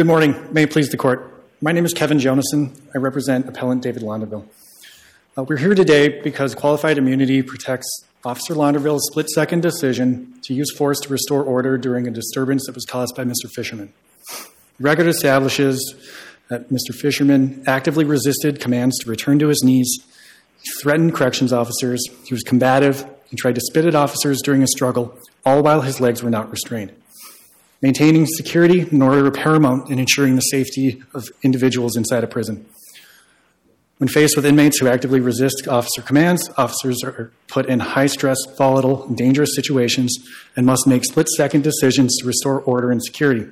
Good morning. May it please the court. My name is Kevin Jonason. I represent appellant David Launderville. Uh, we're here today because qualified immunity protects Officer Launderville's split second decision to use force to restore order during a disturbance that was caused by Mr. Fisherman. The record establishes that Mr. Fisherman actively resisted commands to return to his knees. He threatened corrections officers. He was combative. He tried to spit at officers during a struggle, all while his legs were not restrained. Maintaining security order are paramount in ensuring the safety of individuals inside a prison. When faced with inmates who actively resist officer commands, officers are put in high stress, volatile, dangerous situations and must make split second decisions to restore order and security.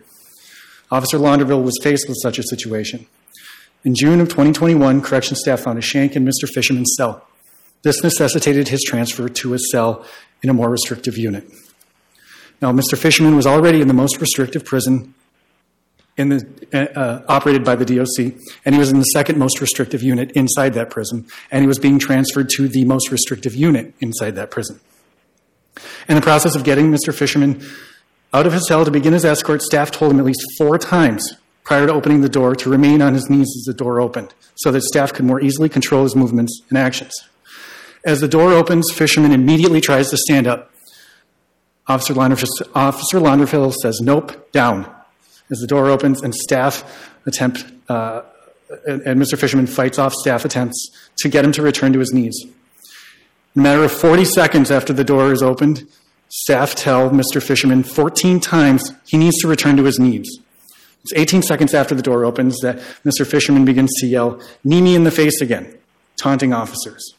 Officer Launderville was faced with such a situation. In June of 2021, correction staff found a shank in Mr. Fisherman's cell. This necessitated his transfer to a cell in a more restrictive unit. Now, Mr. Fisherman was already in the most restrictive prison in the, uh, operated by the DOC, and he was in the second most restrictive unit inside that prison, and he was being transferred to the most restrictive unit inside that prison. In the process of getting Mr. Fisherman out of his cell to begin his escort, staff told him at least four times prior to opening the door to remain on his knees as the door opened so that staff could more easily control his movements and actions. As the door opens, Fisherman immediately tries to stand up. Officer Launderville says, Nope, down. As the door opens and staff attempt, uh, and, and Mr. Fisherman fights off staff attempts to get him to return to his knees. In a matter of 40 seconds after the door is opened, staff tell Mr. Fisherman 14 times he needs to return to his knees. It's 18 seconds after the door opens that Mr. Fisherman begins to yell, Knee me in the face again, taunting officers.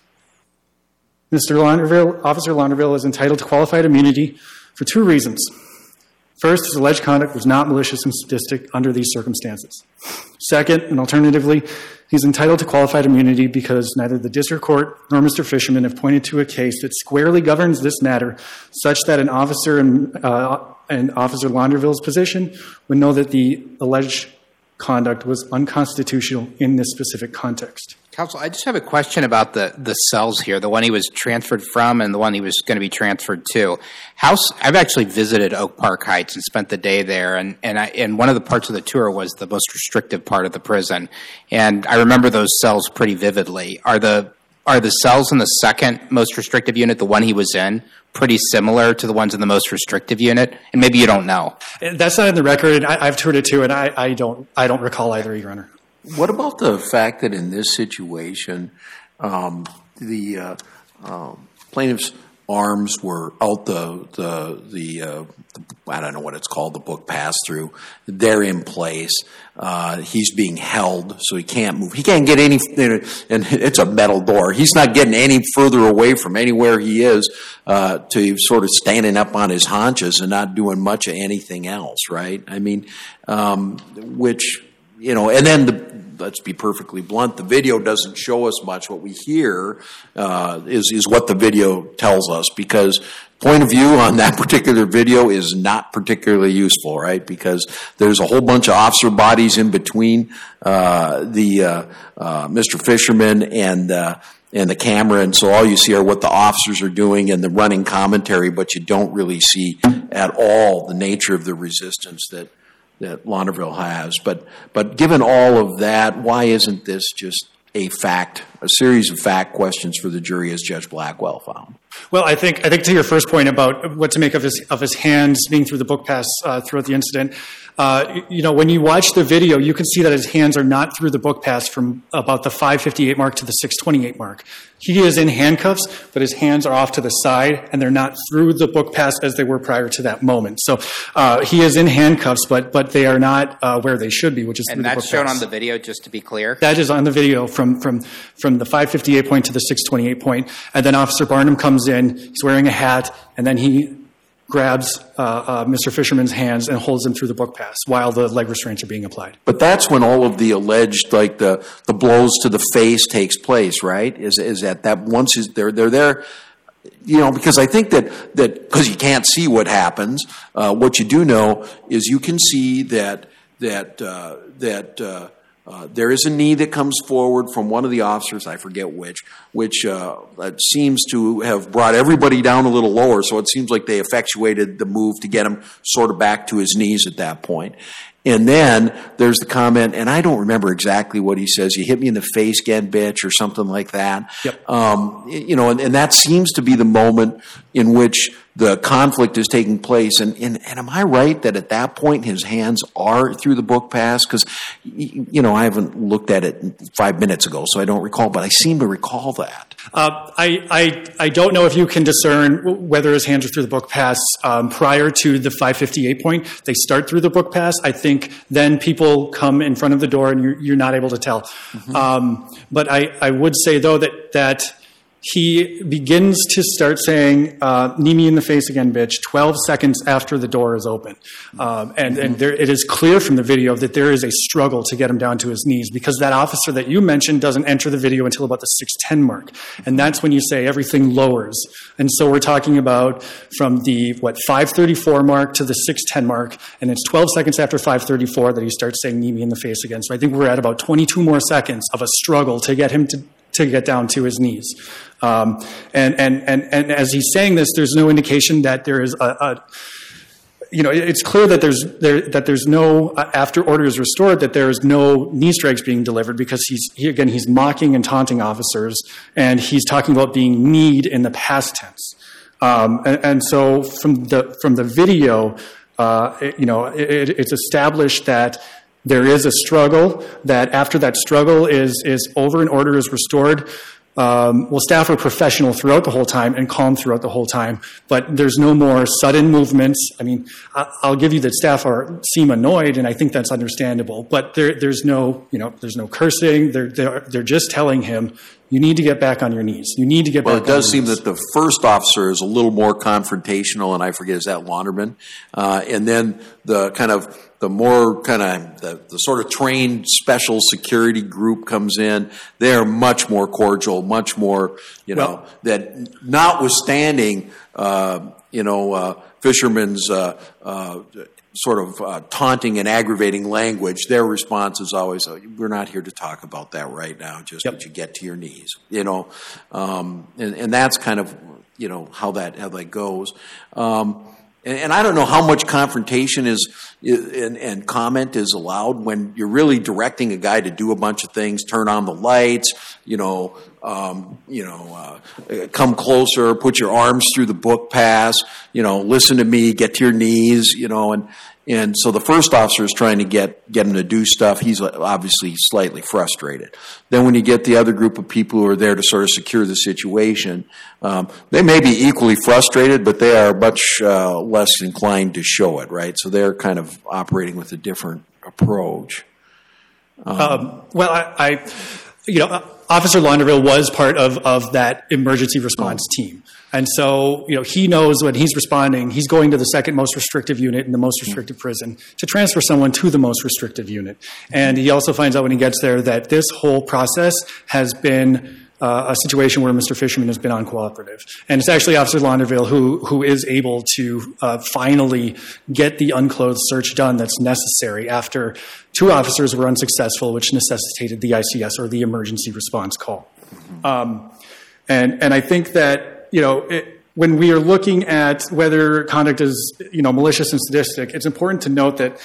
Mr. Launderville, Officer Launderville is entitled to qualified immunity for two reasons. First, his alleged conduct was not malicious and sadistic under these circumstances. Second, and alternatively, he's entitled to qualified immunity because neither the district court nor Mr. Fisherman have pointed to a case that squarely governs this matter such that an officer in, uh, Officer Launderville's position would know that the alleged conduct was unconstitutional in this specific context. Counsel, I just have a question about the, the cells here, the one he was transferred from and the one he was going to be transferred to. House, I've actually visited Oak Park Heights and spent the day there, and, and, I, and one of the parts of the tour was the most restrictive part of the prison. And I remember those cells pretty vividly. Are the, are the cells in the second most restrictive unit, the one he was in, pretty similar to the ones in the most restrictive unit? And maybe you don't know. That's not in the record. I, have toured it too, and I, I, don't, I don't recall either, Your Honor. What about the fact that in this situation, um, the uh, uh, plaintiff's arms were out the the the, uh, I don't know what it's called the book pass through. They're in place. Uh, he's being held, so he can't move. He can't get any, and it's a metal door. He's not getting any further away from anywhere he is uh, to sort of standing up on his haunches and not doing much of anything else. Right? I mean, um, which you know, and then the let's be perfectly blunt, the video doesn't show us much. What we hear uh, is is what the video tells us because point of view on that particular video is not particularly useful, right? Because there's a whole bunch of officer bodies in between uh, the uh, uh Mr. Fisherman and uh, and the camera, and so all you see are what the officers are doing and the running commentary, but you don't really see at all the nature of the resistance that that Launderville has. But, but given all of that, why isn't this just a fact, a series of fact questions for the jury, as Judge Blackwell found? Well, I think I think to your first point about what to make of his of his hands being through the book pass uh, throughout the incident, uh, you know, when you watch the video, you can see that his hands are not through the book pass from about the 558 mark to the 628 mark. He is in handcuffs, but his hands are off to the side, and they're not through the book pass as they were prior to that moment. So uh, he is in handcuffs, but but they are not uh, where they should be, which is and that's shown pass. on the video. Just to be clear, that is on the video from from from the 558 point to the 628 point, and then Officer Barnum comes in. He's wearing a hat, and then he grabs uh, uh, Mr. Fisherman's hands and holds him through the book pass while the leg restraints are being applied. But that's when all of the alleged, like the, the blows to the face takes place, right? Is, is that that once is, they're, they're there, you know, because I think that, that because you can't see what happens, uh, what you do know is you can see that, that, uh, that, uh, there is a knee that comes forward from one of the officers, I forget which, which uh, seems to have brought everybody down a little lower. So it seems like they effectuated the move to get him sort of back to his knees at that point. And then there's the comment, and I don't remember exactly what he says. You hit me in the face again, bitch, or something like that. Yep. Um, you know, and, and, that seems to be the moment in which the conflict is taking place. And, and, and am I right that at that point his hands are through the book pass? Because, you know, I haven't looked at it five minutes ago, so I don't recall, but I seem to recall that. Uh, I, I, I don't know if you can discern whether his hands are through the book pass um, prior to the 558 point. They start through the book pass. I think then people come in front of the door and you're, you're not able to tell. Mm-hmm. Um, but I, I would say, though, that, that he begins to start saying, uh, knee me in the face again, bitch, 12 seconds after the door is open. Um, and and there, it is clear from the video that there is a struggle to get him down to his knees because that officer that you mentioned doesn't enter the video until about the 610 mark. And that's when you say everything lowers. And so we're talking about from the, what, 534 mark to the 610 mark, and it's 12 seconds after 534 that he starts saying knee me in the face again. So I think we're at about 22 more seconds of a struggle to get him to to get down to his knees. Um, and, and, and, and as he's saying this, there's no indication that there is a, a you know, it's clear that there's there, that there's no uh, after order is restored that there is no knee strikes being delivered because he's he, again he's mocking and taunting officers and he's talking about being kneed in the past tense, um, and, and, so from the from the video, uh, it, you know, it, it's established that there is a struggle that after that struggle is, is over and order is restored, um, well, staff are professional throughout the whole time and calm throughout the whole time, but there's no more sudden movements. I mean, I'll give you that staff are seem annoyed, and I think that's understandable. But there, there's no, you know, there's no cursing. They're, they're, they're just telling him, you need to get back on your knees. You need to get well, back. Well, it does seem knees. that the first officer is a little more confrontational, and I forget is that Launderman, uh, and then the kind of the more kind of the, the, sort of trained special security group comes in, they're much more cordial, much more, you know, well, that notwithstanding, uh, you know, uh, Fisherman's uh, uh sort of uh, taunting and aggravating language, their response is always, oh, "We're not here to talk about that right now. Just yep. you get to your knees," you know, um, and, and that's kind of you know how that how that goes. Um, and, I don't know how much confrontation is and, and, comment is allowed when you're really directing a guy to do a bunch of things, turn on the lights, you know, um, you know, uh, come closer, put your arms through the book pass, you know, listen to me, get to your knees, you know, and and so the first officer is trying to get, get him to do stuff. He's obviously slightly frustrated. Then when you get the other group of people who are there to sort of secure the situation, um, they may be equally frustrated, but they are much uh, less inclined to show it, right? So they're kind of operating with a different approach. Um, um, well, I, I, you know, Officer Launderville was part of, of that emergency response oh. team. And so, you know, he knows when he's responding, he's going to the second most restrictive unit in the most mm. restrictive prison to transfer someone to the most restrictive unit. And he also finds out when he gets there that this whole process has been a situation where Mr. Fisherman has been uncooperative. And it's actually Officer Launderville who, who is able to uh, finally get the unclothed search done that's necessary after two officers were unsuccessful, which necessitated the ICS or the emergency response call. Um, and, and I think that you know, it, when we are looking at whether conduct is, you know, malicious and sadistic, it's important to note that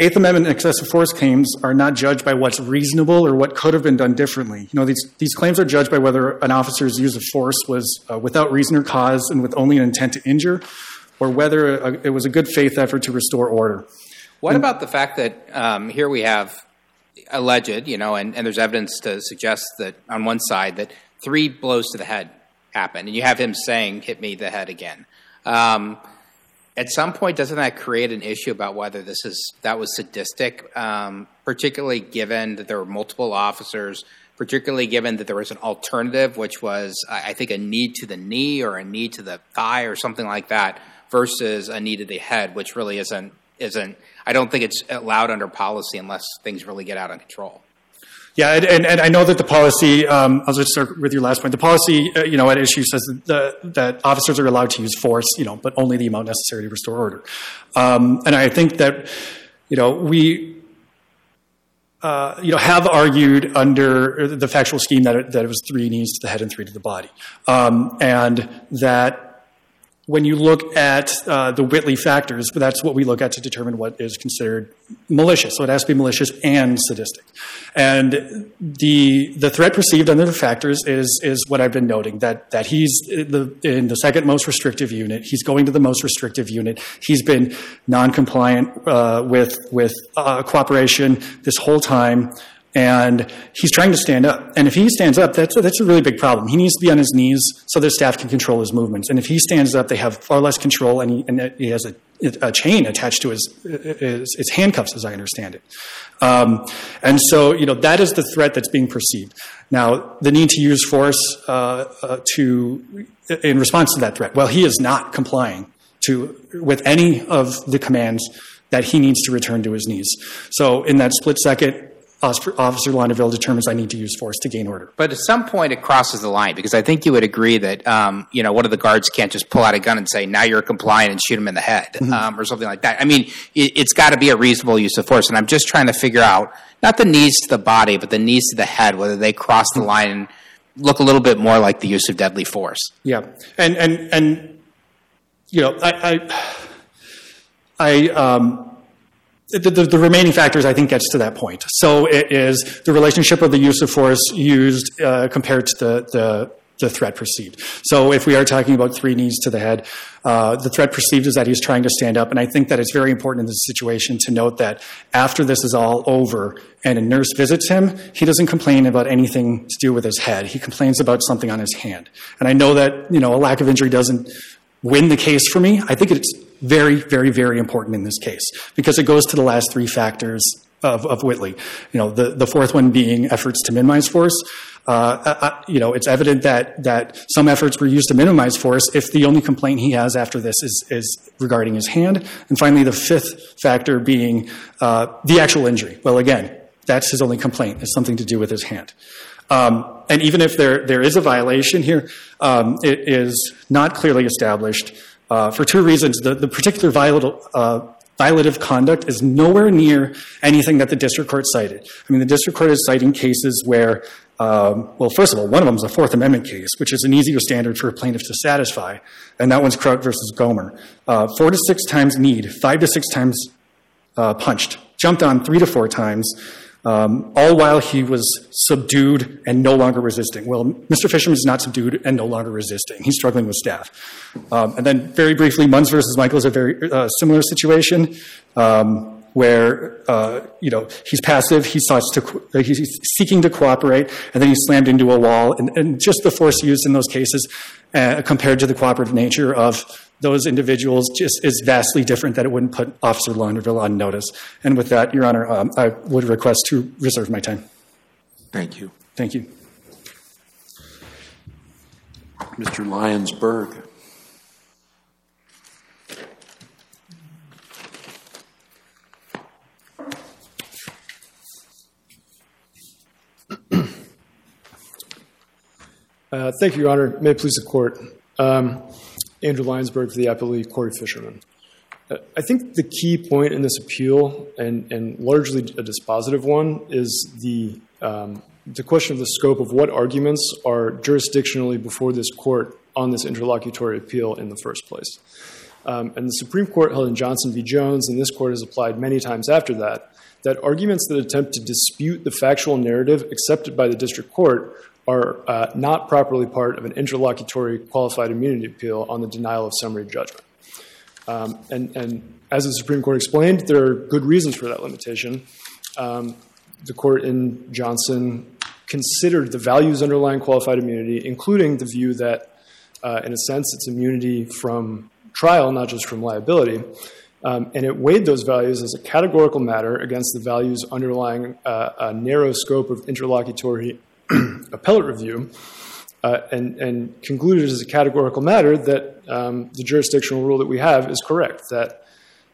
Eighth Amendment excessive force claims are not judged by what's reasonable or what could have been done differently. You know, these, these claims are judged by whether an officer's use of force was uh, without reason or cause and with only an intent to injure, or whether a, it was a good faith effort to restore order. What and, about the fact that um, here we have alleged, you know, and, and there's evidence to suggest that on one side that three blows to the head happened, and you have him saying, "Hit me the head again." Um, at some point, doesn't that create an issue about whether this is that was sadistic, um, particularly given that there were multiple officers, particularly given that there was an alternative, which was I think a knee to the knee or a knee to the thigh or something like that, versus a knee to the head, which really isn't isn't. I don't think it's allowed under policy unless things really get out of control. Yeah, and, and, I know that the policy, um, I'll just start with your last point. The policy, uh, you know, at issue says that, that, officers are allowed to use force, you know, but only the amount necessary to restore order. Um, and I think that, you know, we, uh, you know, have argued under the factual scheme that it, that it was three knees to the head and three to the body, um, and that when you look at uh, the Whitley factors, that's what we look at to determine what is considered malicious. So it has to be malicious and sadistic. And the the threat perceived under the factors is is what I've been noting that that he's the, in the second most restrictive unit. He's going to the most restrictive unit. He's been non-compliant uh, with with uh, cooperation this whole time and he's trying to stand up. And if he stands up, that's a, that's a really big problem. He needs to be on his knees so the staff can control his movements. And if he stands up, they have far less control, and he, and he has a, a chain attached to his, his, his, handcuffs, as I understand it. Um, and so, you know, that is the threat that's being perceived. Now, the need to use force uh, uh, to in response to that threat. Well, he is not complying to with any of the commands that he needs to return to his knees. So, in that split second, Officer Launderville determines I need to use force to gain order. But at some point, it crosses the line because I think you would agree that um, you know one of the guards can't just pull out a gun and say now you're compliant and shoot him in the head mm-hmm. um, or something like that. I mean, it, has got to be a reasonable use of force, and I'm just trying to figure out not the knees to the body, but the knees to the head, whether they cross the line and look a little bit more like the use of deadly force. Yeah, and and and you know, I I. I um, the, the, the, remaining factors, I think, gets to that point. So it is the relationship of the use of force used uh, compared to the, the, the, threat perceived. So if we are talking about three knees to the head, uh, the threat perceived is that he's trying to stand up. And I think that it's very important in this situation to note that after this is all over and a nurse visits him, he doesn't complain about anything to do with his head. He complains about something on his hand. And I know that, you know, a lack of injury doesn't win the case for me. I think it's very, very, very important in this case because it goes to the last three factors of, of Whitley. You know, the, the fourth one being efforts to minimize force. Uh, uh, uh, you know, it's evident that that some efforts were used to minimize force if the only complaint he has after this is is regarding his hand. And finally, the fifth factor being uh, the actual injury. Well, again, that's his only complaint. It's something to do with his hand. Um, and even if there there is a violation here, um, it is not clearly established for two reasons. The, the particular violative, uh, violative conduct is nowhere near anything that the district court cited. I mean, the district court is citing cases where, um, well, first of all, one of them is a Fourth Amendment case, which is an easier standard for a plaintiff to satisfy, and that one's Krout versus Goemmer. Uh, four to six times kneed, five to six times uh, punched, jumped on three to four times, all while he was subdued and no longer resisting. Well, Mr. Fisherman is not subdued and no longer resisting. He's struggling with staff. Um, and then, very briefly, Munns versus Michael is a very uh, similar situation. Um, where uh, you know he's passive, he to, uh, he's seeking to cooperate, and then he's slammed into a wall. And, and just the force used in those cases, uh, compared to the cooperative nature of those individuals just is vastly different that it wouldn't put Officer Launderville on notice. And with that, Your Honor, um, I would request to reserve my time. Thank you. Thank you. Mr. Lyons-Berg. Uh, thank you, Your Honor. May it please the Court. Um, Andrew Lyons-Berg for the appellee, Corey Fisherman. I think the key point in this appeal, and, and largely a dispositive one, is the, um, the question of the scope of what arguments are jurisdictionally before this court on this interlocutory appeal in the first place. Um, and the Supreme Court held in Johnson v. Jones, and this court has applied many times after that, that arguments that attempt to dispute the factual narrative accepted by the district court are uh, not properly part of an interlocutory qualified immunity appeal on the denial of summary judgment. Um, and, and, as the Supreme Court explained, there are good reasons for that limitation. Um, the court in Johnson considered the values underlying qualified immunity, including the view that, uh, in a sense, it's immunity from trial, not just from liability. Um, and it weighed those values as a categorical matter against the values underlying uh, a narrow scope of interlocutory appellate review uh, and, and, concluded as a categorical matter that um, the jurisdictional rule that we have is correct, that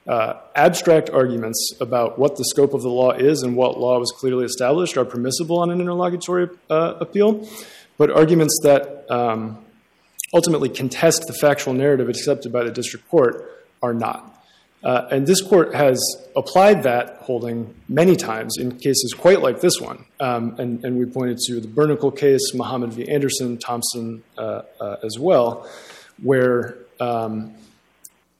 uh, abstract arguments about what the scope of the law is and what law was clearly established are permissible on an interlocutory uh, appeal, but arguments that um, ultimately contest the factual narrative accepted by the district court are not. Uh, and this court has applied that holding many times in cases quite like this one. Um, and, and, we pointed to the Burnikel case, Muhammad v. Anderson, Thompson uh, uh, as well, where, um,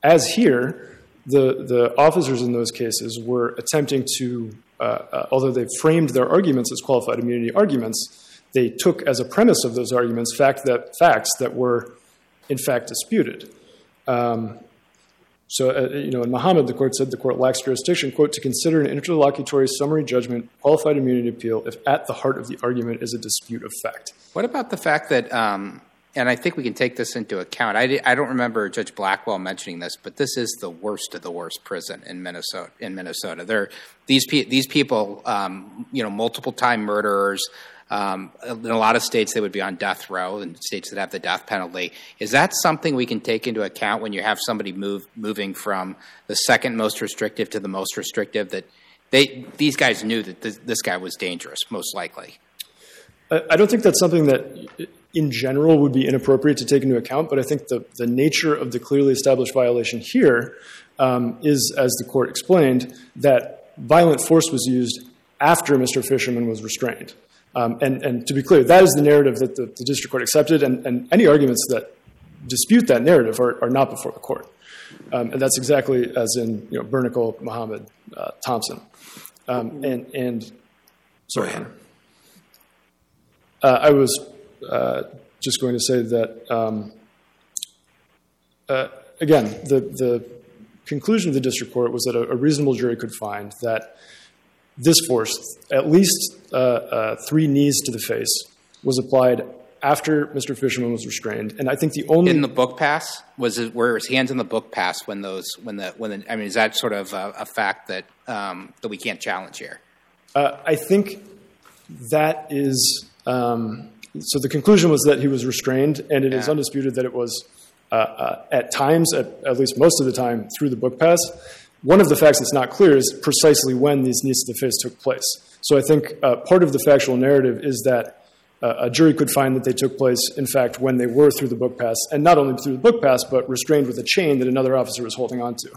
as here, the, the officers in those cases were attempting to, uh, uh, although they framed their arguments as qualified immunity arguments, they took as a premise of those arguments fact that, facts that were, in fact, disputed. Um, so, uh, you know, in Muhammad, the court said the court lacks jurisdiction, quote, to consider an interlocutory summary judgment qualified immunity appeal if at the heart of the argument is a dispute of fact. What about the fact that, um, and I think we can take this into account. I, I don't remember Judge Blackwell mentioning this, but this is the worst of the worst prison in Minnesota. In Minnesota, there these pe- these people, um, you know, multiple time murderers, um, in a lot of states, they would be on death row, in states that have the death penalty. Is that something we can take into account when you have somebody move moving from the second most restrictive to the most restrictive? That they these guys knew that this, this guy was dangerous, most likely. I don't think that's something that, in general, would be inappropriate to take into account. But I think the the nature of the clearly established violation here um, is, as the court explained, that violent force was used after Mr. Fisherman was restrained. Um, and, and, to be clear, that is the narrative that the, the district court accepted, and, and, any arguments that dispute that narrative are, are not before the court. Um, and that's exactly as in you know, Burnikel, Muhammad, uh, Thompson. Um, and, and sorry, uh, I was uh, just going to say that, um, uh, again, the, the conclusion of the district court was that a, a reasonable jury could find that this force, at least uh, uh, three knees to the face, was applied after Mr. Fisherman was restrained. And I think the only in the book pass was it were his hands in the book pass when those when the when the, I mean is that sort of a, a fact that um, that we can't challenge here? Uh, I think that is um, so. The conclusion was that he was restrained, and it yeah. is undisputed that it was uh, uh, at times, at, at least most of the time, through the book pass. One of the facts that's not clear is precisely when these knees to took place. So I think uh, part of the factual narrative is that uh, a jury could find that they took place, in fact, when they were through the book pass, and not only through the book pass, but restrained with a chain that another officer was holding onto.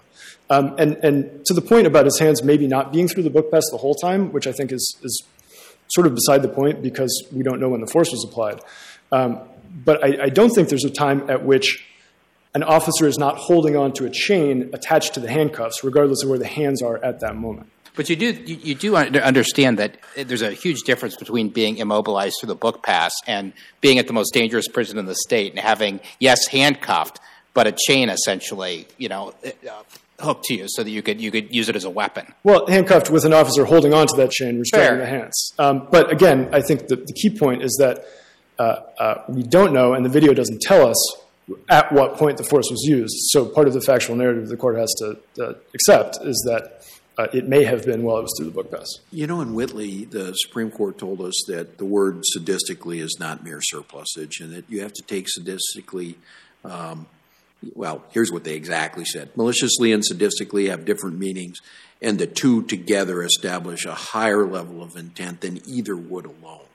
Um, and, and to the point about his hands maybe not being through the book pass the whole time, which I think is, is sort of beside the point because we don't know when the force was applied. Um, but I, I don't think there's a time at which an officer is not holding on to a chain attached to the handcuffs, regardless of where the hands are at that moment. But you do you, do understand that there's a huge difference between being immobilized through the book pass and being at the most dangerous prison in the state and having yes handcuffed, but a chain essentially, you know. Uh, hooked to you so that you could you could use it as a weapon. Well, handcuffed with an officer holding on to that chain, restraining the hands. Um, but again, I think the, the key point is that uh, uh, we don't know, and the video doesn't tell us at what point the force was used. So part of the factual narrative the court has to uh, accept is that uh, it may have been while it was through the book pass. You know, in Whitley, the Supreme Court told us that the word sadistically is not mere surplusage and that you have to take sadistically. Um, well, here's what they exactly said maliciously and sadistically have different meanings, and the two together establish a higher level of intent than either would alone.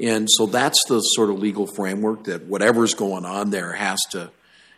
And so that's the sort of legal framework that whatever's going on there has to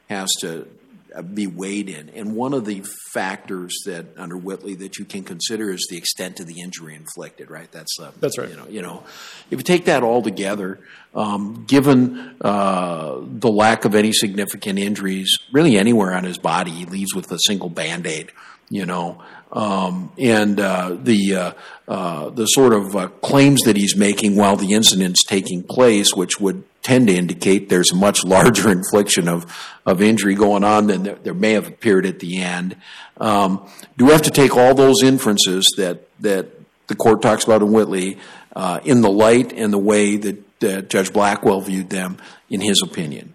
has to uh, be weighed in. And one of the factors that under Whitley that you can consider is the extent of the injury inflicted. Right. That's uh, that's right. You know, you know, if you take that all together, um, given uh, the lack of any significant injuries, really anywhere on his body, he leaves with a single band aid. You know, um, and uh, the uh, uh, the sort of uh, claims that he's making while the incident's taking place, which would tend to indicate there's a much larger infliction of of injury going on than there, there may have appeared at the end. Um, do we have to take all those inferences that that the court talks about in Whitley uh, in the light and the way that, that Judge Blackwell viewed them in his opinion?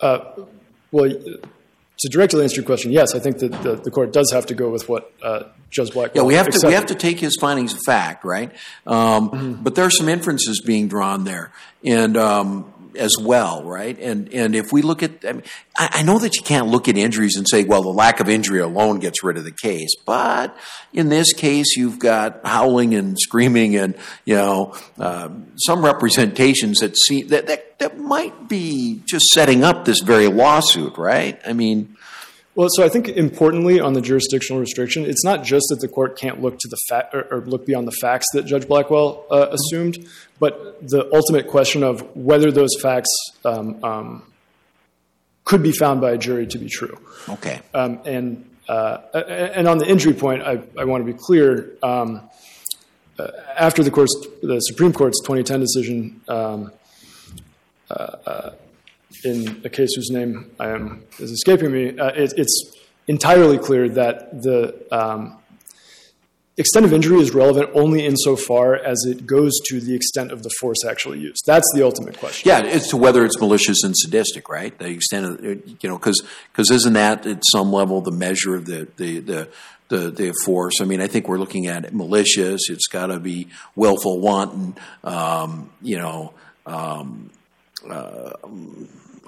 Uh, well to directly answer your question, yes, I think that the, the court does have to go with what uh, Judge Black. Yeah, we have accepted. to we have to take his findings of fact, right? Um, mm-hmm. But there are some inferences being drawn there, and um, as well, right? And and if we look at, I, mean, I, I, know that you can't look at injuries and say, well, the lack of injury alone gets rid of the case. But in this case, you've got howling and screaming, and you know uh, some representations that see that, that that might be just setting up this very lawsuit, right? I mean. Well, so I think importantly on the jurisdictional restriction, it's not just that the court can't look to the fa- or, or look beyond the facts that Judge Blackwell uh, assumed, but the ultimate question of whether those facts um, um, could be found by a jury to be true. Okay. Um, and uh, and on the injury point, I, I want to be clear. Um, uh, after the, course, the Supreme Court's 2010 decision um, uh, uh, in a case whose name I am is escaping me, uh, it, it's entirely clear that the um, extent of injury is relevant only insofar as it goes to the extent of the force actually used. That's the ultimate question. Yeah, it's to whether it's malicious and sadistic, right? The extent of, you know, because because isn't that at some level the measure of the the the the, the force? I mean, I think we're looking at it malicious. It's got to be willful, wanton. Um, you know. Um, uh,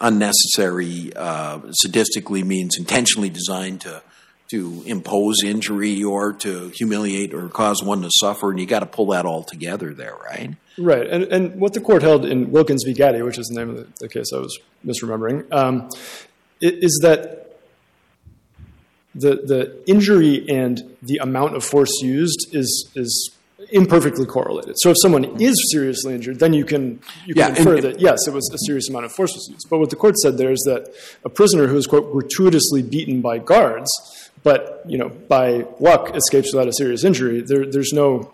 unnecessary, uh, sadistically means intentionally designed to to impose injury or to humiliate or cause one to suffer, and you got to pull that all together there, right? Right, and and what the court held in Wilkins v. Gaddy, which is the name of the, the case I was misremembering, um, is that the the injury and the amount of force used is is imperfectly correlated. So if someone is seriously injured, then you can you can Yeah, infer and- that yes, it was a serious amount of force was used. But what the court said there is that a prisoner who is quote gratuitously beaten by guards, but you know by luck escapes without a serious injury, there, there's no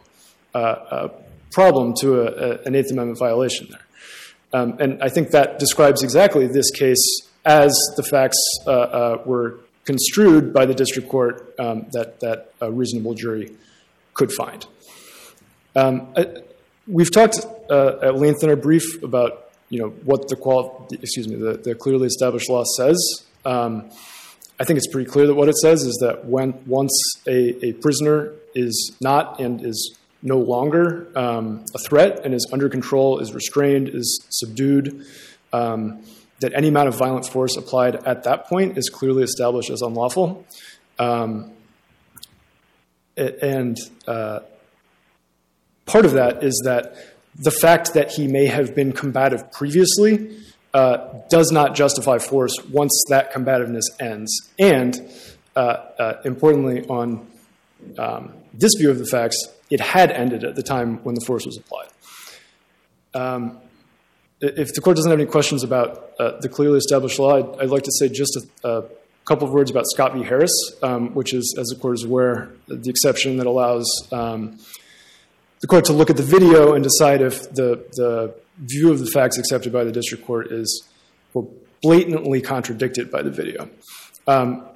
uh, uh, problem to a, a, an Eighth Amendment violation there. Um, and I think that describes exactly this case as the facts uh, uh, were construed by the district court um, that that a reasonable jury could find. Um, I, we've talked uh, at length in our brief about you know what the qual excuse me the, the clearly established law says. Um, I think it's pretty clear that what it says is that when once a, a prisoner is not and is no longer um, a threat and is under control, is restrained, is subdued, um, that any amount of violent force applied at that point is clearly established as unlawful. Um, and uh, part of that is that the fact that he may have been combative previously uh, does not justify force once that combativeness ends. And uh, uh, importantly, on um, this view of the facts, it had ended at the time when the force was applied. Um, if the court doesn't have any questions about uh, the clearly established law, I'd, I'd like to say just a, a couple of words about Scott v. Harris, um, which is, as the court is aware, the exception that allows um, the court to look at the video and decide if the, the view of the facts accepted by the district court is quote, blatantly contradicted by the video. Um,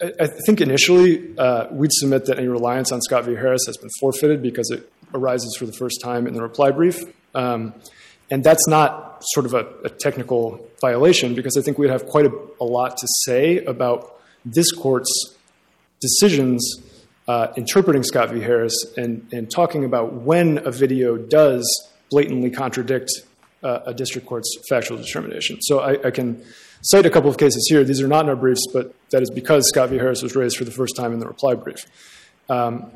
I, I think initially uh, we'd submit that any reliance on Scott v. Harris has been forfeited because it arises for the first time in the reply brief. Um, and that's not sort of a, a technical violation because I think we'd have quite a, a lot to say about this court's decisions interpreting Scott v. Harris and, and talking about when a video does blatantly contradict uh, a district court's factual determination. So I, can cite a couple of cases here. These are not in our briefs, but that is because Scott v. Harris was raised for the first time in the reply brief. Um,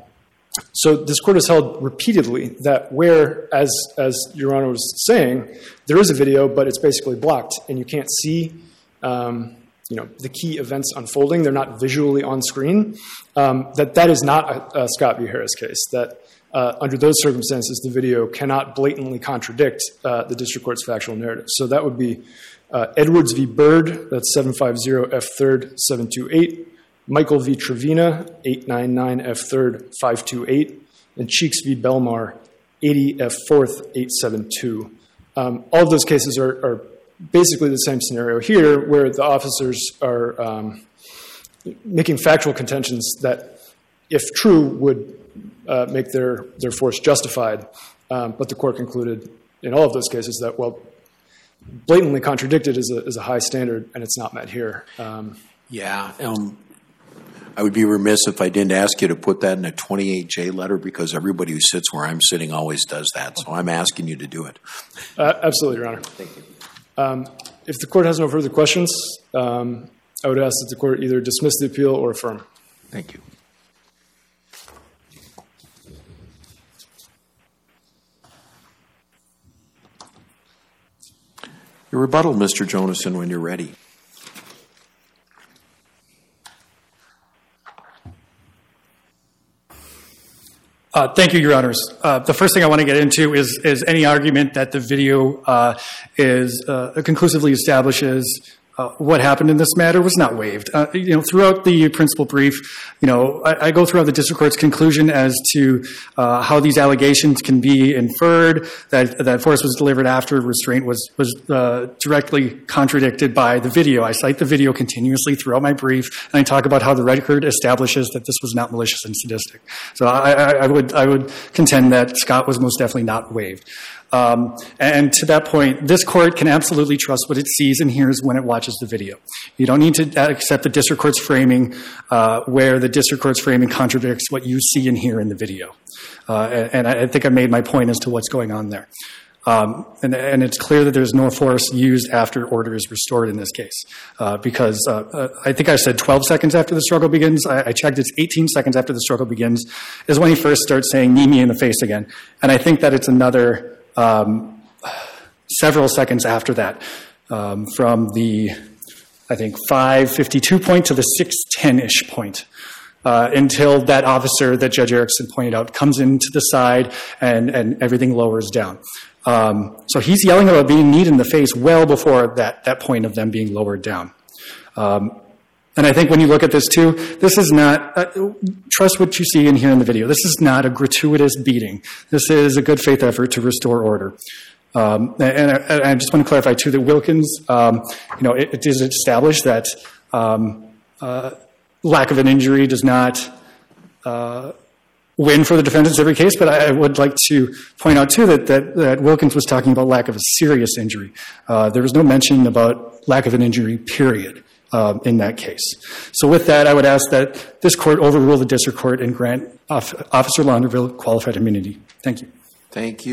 so this court has held repeatedly that where, as, as Your Honor was saying, there is a video, but it's basically blocked, and you can't see um, you know, the key events unfolding. They're not visually on screen. Um, that that is not a, a Scott v. Harris case. That uh, under those circumstances, the video cannot blatantly contradict uh, the district court's factual narrative. So that would be uh, Edwards v. Byrd, that's 750 F. 3rd 728. Michael v. Trevino, 899 F. 3rd 528. And Cheeks v. Belmar, 80 F. 4th 872. Um, all of those cases are, are basically the same scenario here, where the officers are um, making factual contentions that, if true, would uh, make their, their force justified. Um, but the court concluded in all of those cases that, well, blatantly contradicted is a, is a high standard, and it's not met here. Um, Yeah. Um, I would be remiss if I didn't ask you to put that in a 28J letter because everybody who sits where I'm sitting always does that. So I'm asking you to do it. uh, absolutely, Your Honor. Thank you. Um, if the court has no further questions, um, I would ask that the court either dismiss the appeal or affirm. Thank you. Your rebuttal, Mr. Jonason, when you're ready. Uh, Thank you, Your Honors. Uh, The first thing I want to get into is, is any argument that the video uh, is, conclusively establishes what happened in this matter was not waived. Uh, You know, throughout the principal brief, you know, I go throughout the district court's conclusion as to uh, how these allegations can be inferred, that, that force was delivered after restraint was, was uh, directly contradicted by the video. I cite the video continuously throughout my brief, and I talk about how the record establishes that this was not malicious and sadistic. So I would contend that Scott was most definitely not waived. Um, and to that point, this court can absolutely trust what it sees and hears when it watches the video. You don't need to accept the district court's framing uh, where the district court's framing contradicts what you see and hear in the video. Uh, and, I think I made my point as to what's going on there. Um, and, and it's clear that there's no force used after order is restored in this case. Uh, because I think I said 12 seconds after the struggle begins. I, checked, it's 18 seconds after the struggle begins, is when he first starts saying, knee me in the face again. And I think that it's another several seconds after that, um, from the, I think, 552 point to the 610 ish point. Uh, until that officer that Judge Erickson pointed out comes into the side and, and everything lowers down. Um, so he's yelling about being kneed in the face well before that, that point of them being lowered down. And I think when you look at this too, this is not, uh, trust what you see and hear in the video. This is not a gratuitous beating. This is a good faith effort to restore order. Um, and, I, and I just want to clarify too that Wilkins, um, you know, it, it is established that um, uh, lack of an injury does not uh, win for the defendants in every case, but I, I would like to point out too that, that, that Wilkins was talking about lack of a serious injury. Uh, there was no mention about lack of an injury, period Um, in that case. So with that, I would ask that this court overrule the district court and grant Officer Launderville qualified immunity. Thank you. Thank you.